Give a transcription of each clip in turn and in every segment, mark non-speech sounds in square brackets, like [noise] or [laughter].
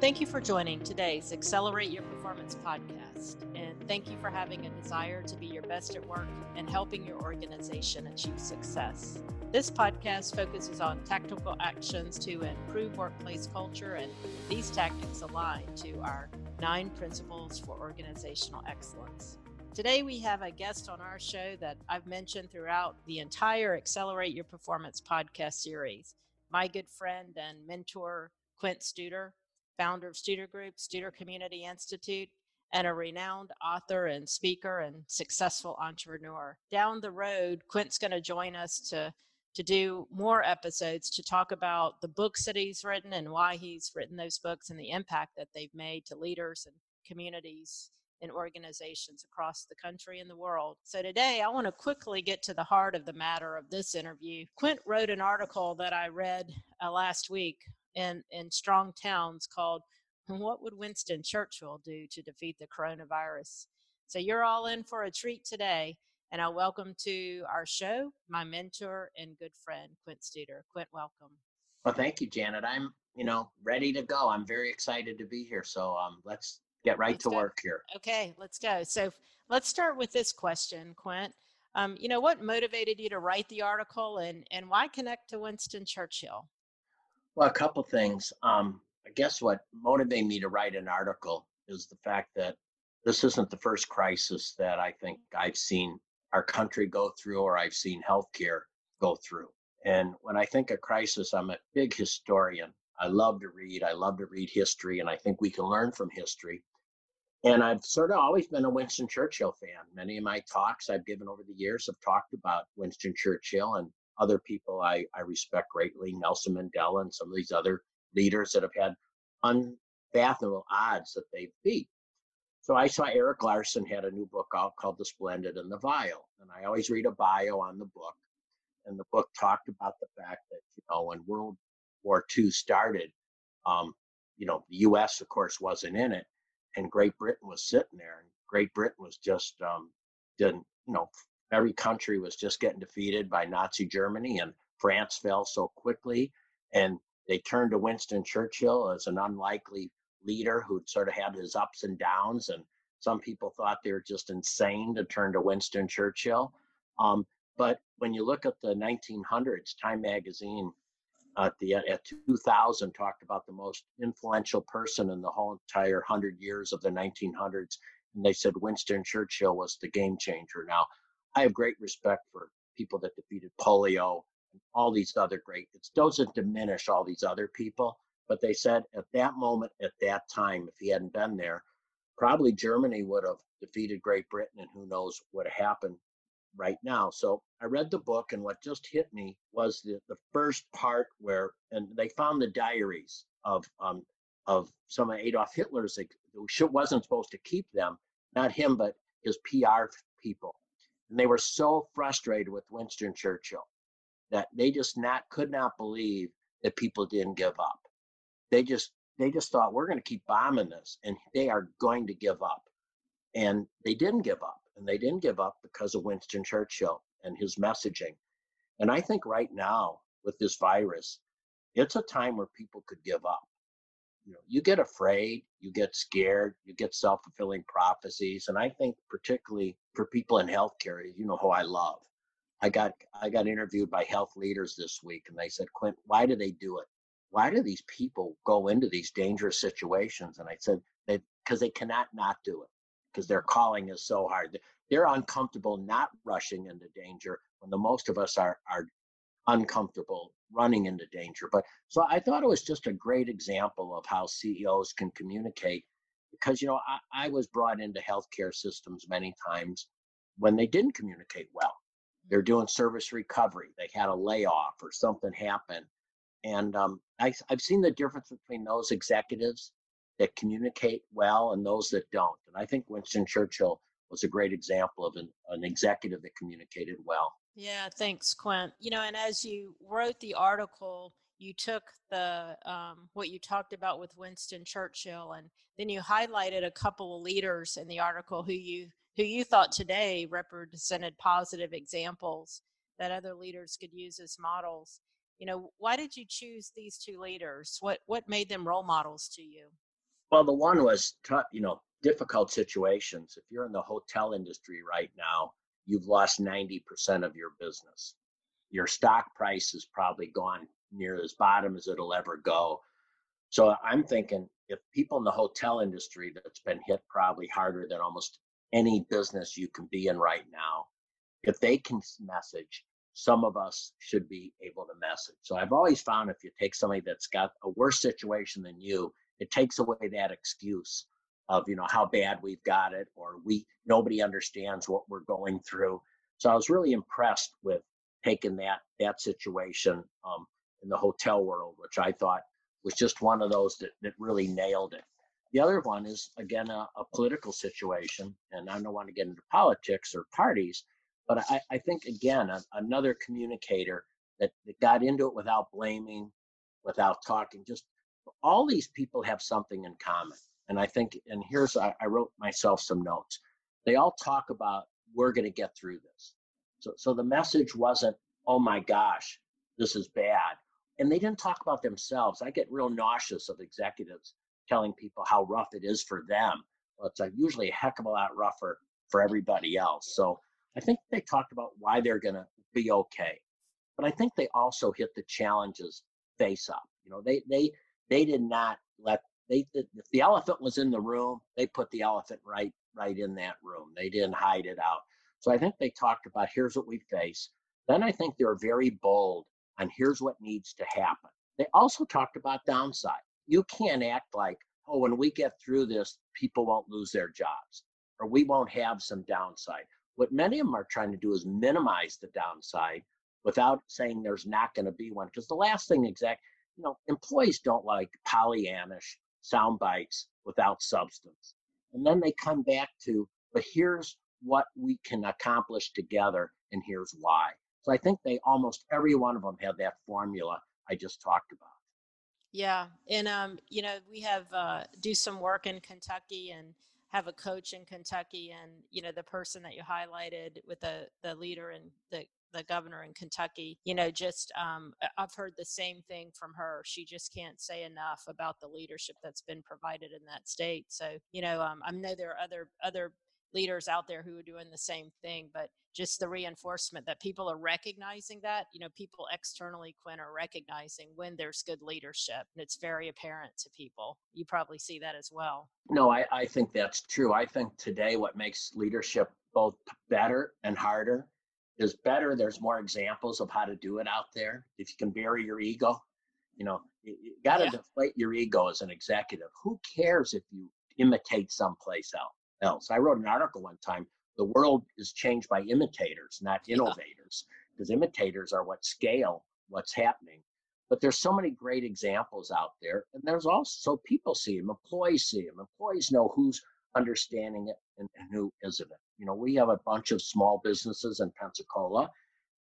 Thank you for joining today's Accelerate Your Performance podcast. And thank you for having a desire to be your best at work and helping your organization achieve success. This podcast focuses on tactical actions to improve workplace culture, and these tactics align to our nine principles for organizational excellence. Today, we have a guest on our show that I've mentioned throughout the entire Accelerate Your Performance podcast series. My good friend and mentor, Quint Studer founder of Studer Group, Studer Community Institute, and a renowned author and speaker and successful entrepreneur. Down the road, Quint's going to join us to to do more episodes to talk about the books that he's written and why he's written those books and the impact that they've made to leaders and communities and organizations across the country and the world. So today I want to quickly get to the heart of the matter of this interview. Quint wrote an article that I read uh, last week in, in strong towns called [laughs] What Would Winston Churchill Do to Defeat the Coronavirus? So you're all in for a treat today. And I welcome to our show my mentor and good friend, Quint Studer. Quint, welcome. Well, thank you, Janet. I'm, you know, ready to go. I'm very excited to be here. So um, let's get right let's to go. work here. Okay, let's go. So let's start with this question, Quint. Um, you know, what motivated you to write the article and, and why connect to Winston Churchill? Well, a couple things. Um, I guess what motivated me to write an article is the fact that this isn't the first crisis that I think I've seen our country go through or I've seen healthcare go through. And when I think of crisis, I'm a big historian. I love to read. I love to read history, and I think we can learn from history. And I've sort of always been a Winston Churchill fan. Many of my talks I've given over the years have talked about Winston Churchill and other people I, I respect greatly, Nelson Mandela and some of these other leaders that have had unfathomable odds that they've beat. So I saw Erik Larson had a new book out called The Splendid and the Vile. And I always read a bio on the book. And the book talked about the fact that, you know, when World War II started, um, you know, the US, of course, wasn't in it. And Great Britain was sitting there. And Great Britain was just, um, didn't, you know, every country was just getting defeated by Nazi Germany, and France fell so quickly. And they turned to Winston Churchill as an unlikely leader who'd sort of had his ups and downs. And some people thought they were just insane to turn to Winston Churchill. Um, but when you look at the 1900s, Time Magazine at the at 2000 talked about the most influential person in the whole entire hundred years of the 1900s, and they said Winston Churchill was the game changer. Now, I have great respect for people that defeated polio and all these other great. It doesn't diminish all these other people, but they said at that moment, at that time, if he hadn't been there, probably Germany would have defeated Great Britain, and who knows what happened right now. So I read the book, and what just hit me was the, the first part where, and they found the diaries of um, of some of Adolf Hitler's who wasn't supposed to keep them, not him, but his PR people. And they were so frustrated with Winston Churchill that they just not could not believe that people didn't give up. They just they just thought we're going to keep bombing this and they are going to give up. And they didn't give up. And they didn't give up because of Winston Churchill and his messaging. And I think right now with this virus, it's a time where people could give up you know you get afraid you get scared you get self-fulfilling prophecies and i think particularly for people in healthcare you know who i love. I got i got interviewed by health leaders this week and they said quint why do they do it? Why do these people go into these dangerous situations? And i said they because they cannot not do it because their calling is so hard. They're uncomfortable not rushing into danger when the most of us are are uncomfortable running into danger. But so I thought it was just a great example of how CEOs can communicate because, you know, I, I was brought into healthcare systems many times when they didn't communicate well. They're doing service recovery, they had a layoff or something happened. And um, I, I've seen the difference between those executives that communicate well and those that don't. And I think Winston Churchill was a great example of an, an executive that communicated well. Yeah, thanks, Quint. You know, and as you wrote the article, you took the um, what you talked about with Winston Churchill, and then you highlighted a couple of leaders in the article who you who you thought today represented positive examples that other leaders could use as models. You know, why did you choose these two leaders? What what made them role models to you? Well, the one was, tough, you know, difficult situations. If you're in the hotel industry right now, you've lost 90% of your business. Your stock price has probably gone near as bottom as it'll ever go. So I'm thinking if people in the hotel industry that's been hit probably harder than almost any business you can be in right now, if they can message, some of us should be able to message. So I've always found if you take somebody that's got a worse situation than you, it takes away that excuse of you know how bad we've got it or we nobody understands what we're going through. So I was really impressed with taking that that situation um, in the hotel world, which I thought was just one of those that, that really nailed it. The other one is again a, a political situation, and I don't want to get into politics or parties, but I, I think again a, another communicator that, that got into it without blaming, without talking. Just all these people have something in common, and I think and here's I, I wrote myself some notes. They all talk about we're going to get through this. So so the message wasn't oh my gosh this is bad, and they didn't talk about themselves. I get real nauseous of executives telling people how rough it is for them. Well, it's uh, usually a heck of a lot rougher for everybody else. So I think they talked about why they're going to be okay, but I think they also hit the challenges face up. You know, they they they did not let they if the elephant was in the room, they put the elephant right right in that room. They didn't hide it out. So I think they talked about here's what we face. Then I think they're very bold on here's what needs to happen. They also talked about downside. You can't act like, oh, when we get through this, people won't lose their jobs or we won't have some downside. What many of them are trying to do is minimize the downside without saying there's not going to be one. Because the last thing, exact, you know, employees don't like Pollyannish sound bites without substance. And then they come back to, but here's what we can accomplish together, and here's why. So I think they almost every one of them had that formula I just talked about. Yeah, and um, you know, we have uh, do some work in Kentucky and have a coach in Kentucky, and you know, the person that you highlighted with the the leader and the the governor in Kentucky, you know, just um, I've heard the same thing from her. She just can't say enough about the leadership that's been provided in that state. So, you know, um, I know there are other other leaders out there who are doing the same thing but just the reinforcement that people are recognizing that you know people externally quint are recognizing when there's good leadership and it's very apparent to people. You probably see that as well. No i, I think that's true. I think today what makes leadership both better and harder is better there's more examples of how to do it out there. If you can bury your ego you know you, you got to yeah. deflate your ego as an executive. Who cares if you imitate someplace else else. I wrote an article one time. The world is changed by imitators, not innovators, because imitators are what scale what's happening. But there's so many great examples out there, and there's also so people see them, employees see them. Employees know who's understanding it and, and who isn't it. You know, we have a bunch of small businesses in Pensacola,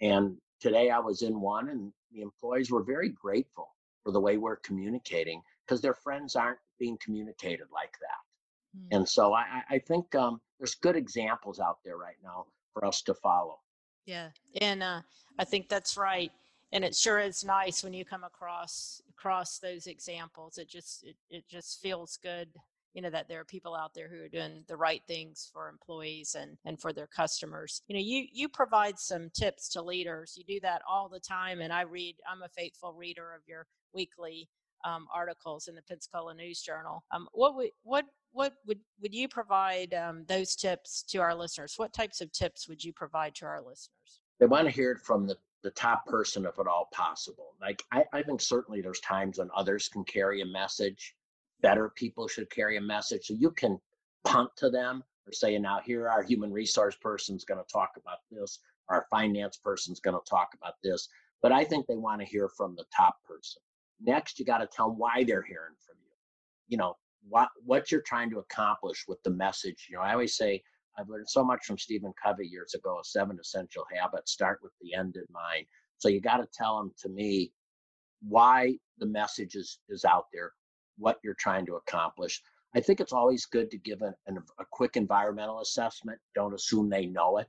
and today I was in one, and the employees were very grateful for the way we're communicating because their friends aren't being communicated like that. Mm. And so I, I think um, there's good examples out there right now for us to follow. Yeah, and uh, I think that's right. And it sure is nice when you come across across those examples. It just it, it just feels good, you know, that there are people out there who are doing the right things for employees and and for their customers. You know, you you provide some tips to leaders. You do that all the time, and I read. I'm a faithful reader of your weekly um, articles in the Pensacola News Journal. Um, what would what what would would you provide um, those tips to our listeners? What types of tips would you provide to our listeners? They want to hear it from the the top person if at all possible. Like I, I think certainly there's times when others can carry a message. Better people should carry a message. So you can punt to them or say, now here our human resource person's going to talk about this, our finance person's going to talk about this. But I think they want to hear from the top person. Next, you got to tell why they're hearing from you. You know, what what you're trying to accomplish with the message. You know, I always say I've learned so much from Stephen Covey years ago. Seven essential habits start with the end in mind. So you got to tell them to me why the message is is out there, what you're trying to accomplish. I think it's always good to give an, an, a quick environmental assessment. Don't assume they know it.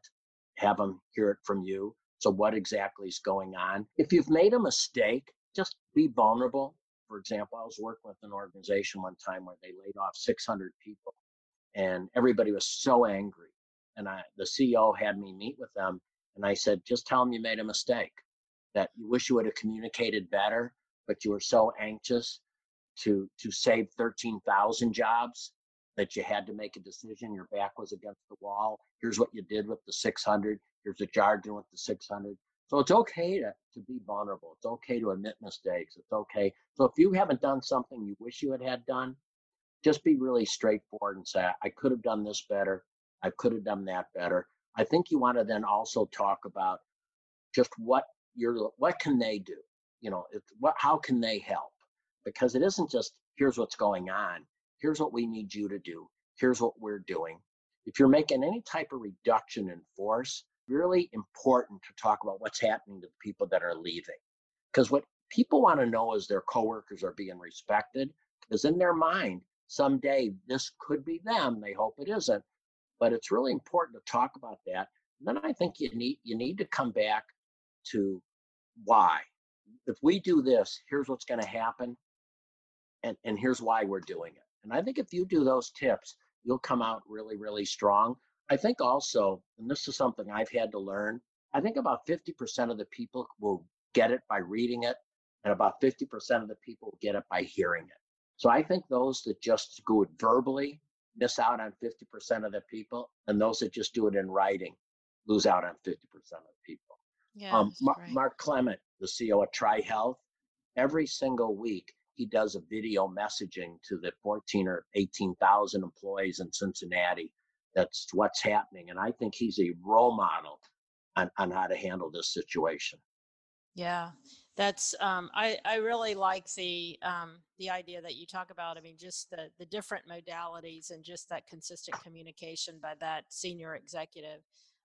Have them hear it from you. So what exactly is going on? If you've made a mistake, just be vulnerable for example, I was working with an organization one time where they laid off 600 people and everybody was so angry. And I, the CEO had me meet with them and I said, just tell them you made a mistake, that you wish you would have communicated better, but you were so anxious to, to save 13,000 jobs that you had to make a decision. Your back was against the wall. Here's what you did with the 600. Here's a jargon with the 600. So it's okay to, to be vulnerable. It's okay to admit mistakes. It's okay. So if you haven't done something you wish you had had done, just be really straightforward and say, I could have done this better. I could have done that better. I think you want to then also talk about just what you're, what can they do? You know, it's what, how can they help? Because it isn't just here's what's going on. Here's what we need you to do. Here's what we're doing. If you're making any type of reduction in force, really important to talk about what's happening to the people that are leaving. Because what people want to know is their coworkers are being respected. Because in their mind, someday this could be them. They hope it isn't. But it's really important to talk about that. And then I think you need you need to come back to why. If we do this, here's what's going to happen. And, and here's why we're doing it. And I think if you do those tips, you'll come out really, really strong. I think also, and this is something I've had to learn, I think about 50% of the people will get it by reading it, and about 50% of the people will get it by hearing it. So I think those that just do it verbally miss out on 50% of the people, and those that just do it in writing lose out on 50% of the people. Yeah, um, Mark, Mark Clement, the CEO of TriHealth, every single week he does a video messaging to the 14 or 18,000 employees in Cincinnati that's what's happening. And I think he's a role model on, on how to handle this situation. Yeah, that's um, I I really like the um, the idea that you talk about. I mean, just the the different modalities and just that consistent communication by that senior executive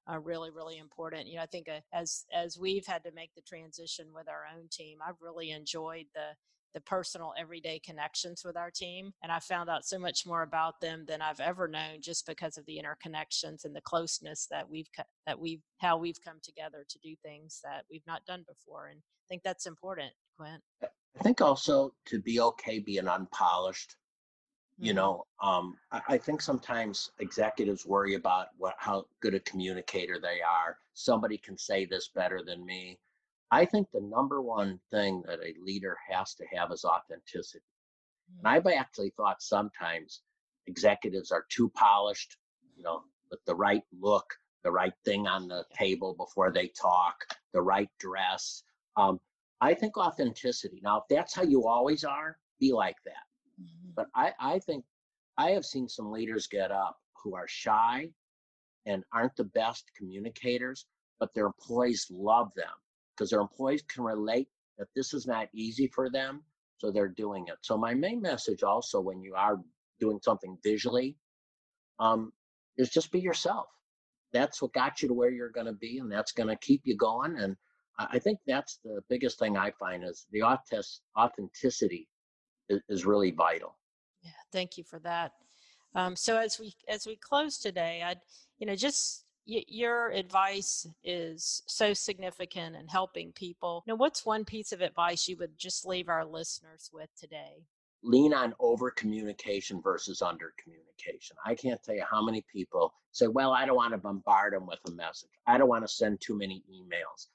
are really really important. You know, I think uh, as as we've had to make the transition with our own team, I've really enjoyed the the personal everyday connections with our team and i found out so much more about them than i've ever known just because of the interconnections and the closeness that we've that we've how we've come together to do things that we've not done before and i think that's important quint i think also to be okay being unpolished you mm-hmm. know um, I, I, think sometimes executives worry about what how good a communicator they are somebody can say this better than me I think the number one thing that a leader has to have is authenticity. And mm. I've actually thought sometimes executives are too polished, you know, with the right look, the right thing on the table before they talk, the right dress. Um, I think authenticity. Now, if that's how you always are, be like that. Mm-hmm. But I, I think I have seen some leaders get up who are shy and aren't the best communicators, but their employees love them because their employees can relate that this is not easy for them, so they're doing it. So my main message also when you are doing something visually um, is just be yourself. That's what got you to where you're going to be, and that's going to keep you going. And I think that's the biggest thing I find is the authenticity is, is really vital. Yeah, thank you for that. Um, so as we as we close today, I'd you know just your advice is so significant in helping people. Now, what's one piece of advice you would just leave our listeners with today? Lean on over communication versus under communication. I can't tell you how many people say, Well, I don't want to bombard them with a message. I don't want to send too many emails.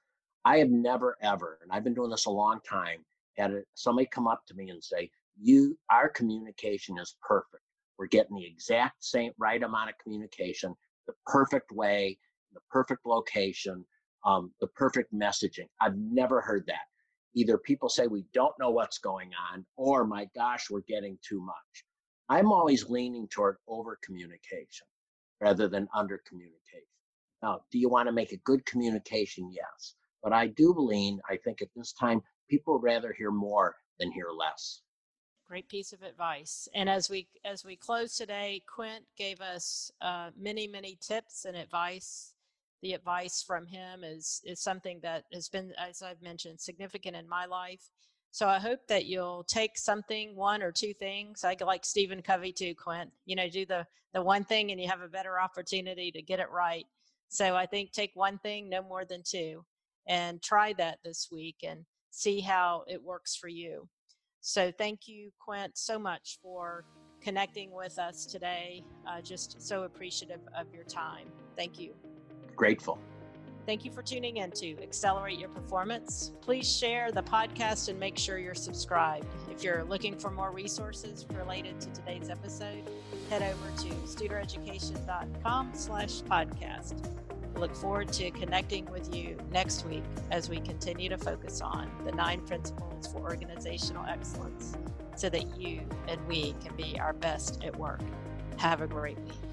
I have never, ever, and I've been doing this a long time, had somebody come up to me and say, You, our communication is perfect. We're getting the exact same right amount of communication the perfect way, the perfect location, um, the perfect messaging. I've never heard that. Either people say we don't know what's going on, or my gosh, we're getting too much. I'm always leaning toward over communication rather than under communication. Now, do you want to make a good communication? Yes. But I do lean, I think at this time, people rather hear more than hear less great piece of advice. And as we as we close today quint gave us uh, many many tips and advice. The advice from him is is something that has been as i've mentioned significant in my life. So i hope that you'll take something one or two things i like stephen covey too quint you know do the the one thing and you have a better opportunity to get it right. So i think take one thing no more than two and try that this week and see how it works for you So thank you, Quint, so much for connecting with us today. Uh, just so appreciative of your time. Thank you. Grateful. Thank you for tuning in to Accelerate Your Performance. Please share the podcast and make sure you're subscribed. If you're looking for more resources related to today's episode, head over to studereducation.com slash podcast. Look forward to connecting with you next week as we continue to focus on the nine principles for organizational excellence so that you and we can be our best at work. Have a great week.